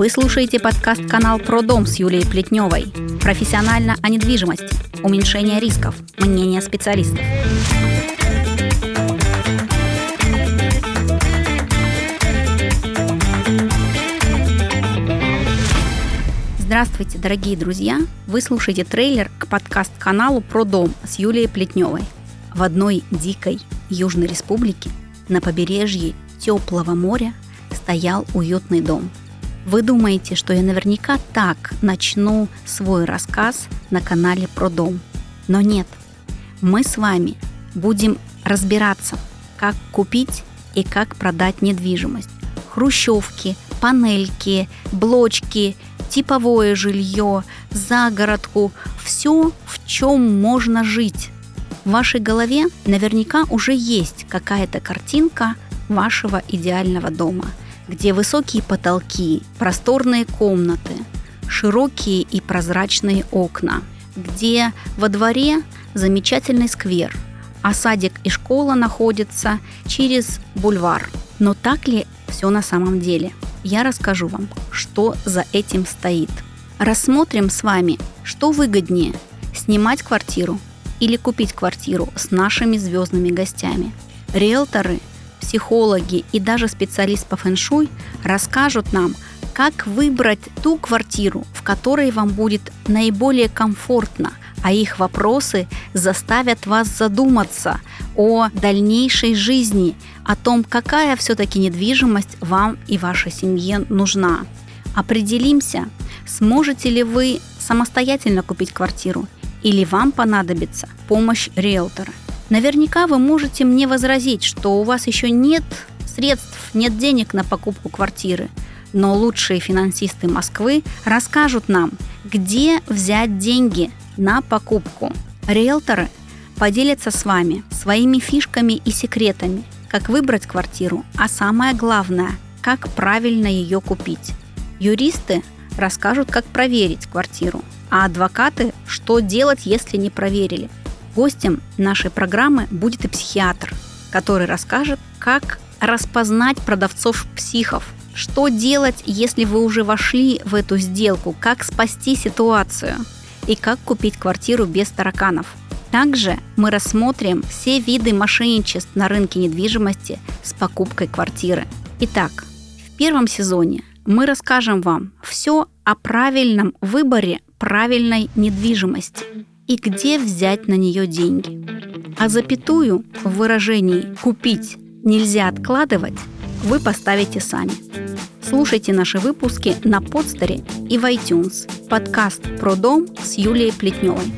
Вы слушаете подкаст-канал «Про дом» с Юлией Плетневой. Профессионально о недвижимости, уменьшение рисков, мнение специалистов. Здравствуйте, дорогие друзья! Вы слушаете трейлер к подкаст-каналу «Про дом» с Юлией Плетневой. В одной дикой Южной Республике на побережье теплого моря стоял уютный дом. Вы думаете, что я наверняка так начну свой рассказ на канале про дом. Но нет. Мы с вами будем разбираться, как купить и как продать недвижимость. Хрущевки, панельки, блочки, типовое жилье, загородку, все, в чем можно жить. В вашей голове наверняка уже есть какая-то картинка вашего идеального дома, где высокие потолки, просторные комнаты, широкие и прозрачные окна, где во дворе замечательный сквер, а садик и школа находятся через бульвар. Но так ли все на самом деле? Я расскажу вам, что за этим стоит. Рассмотрим с вами, что выгоднее – снимать квартиру или купить квартиру с нашими звездными гостями. Риэлторы психологи и даже специалист по фэншуй расскажут нам, как выбрать ту квартиру, в которой вам будет наиболее комфортно, а их вопросы заставят вас задуматься о дальнейшей жизни, о том, какая все-таки недвижимость вам и вашей семье нужна. Определимся, сможете ли вы самостоятельно купить квартиру или вам понадобится помощь риэлтора. Наверняка вы можете мне возразить, что у вас еще нет средств, нет денег на покупку квартиры. Но лучшие финансисты Москвы расскажут нам, где взять деньги на покупку. Риэлторы поделятся с вами своими фишками и секретами, как выбрать квартиру, а самое главное, как правильно ее купить. Юристы расскажут, как проверить квартиру, а адвокаты, что делать, если не проверили – Гостем нашей программы будет и психиатр, который расскажет, как распознать продавцов-психов, что делать, если вы уже вошли в эту сделку, как спасти ситуацию и как купить квартиру без тараканов. Также мы рассмотрим все виды мошенничеств на рынке недвижимости с покупкой квартиры. Итак, в первом сезоне мы расскажем вам все о правильном выборе правильной недвижимости и где взять на нее деньги. А запятую в выражении «купить нельзя откладывать» вы поставите сами. Слушайте наши выпуски на подстере и в iTunes. Подкаст про дом с Юлией Плетневой.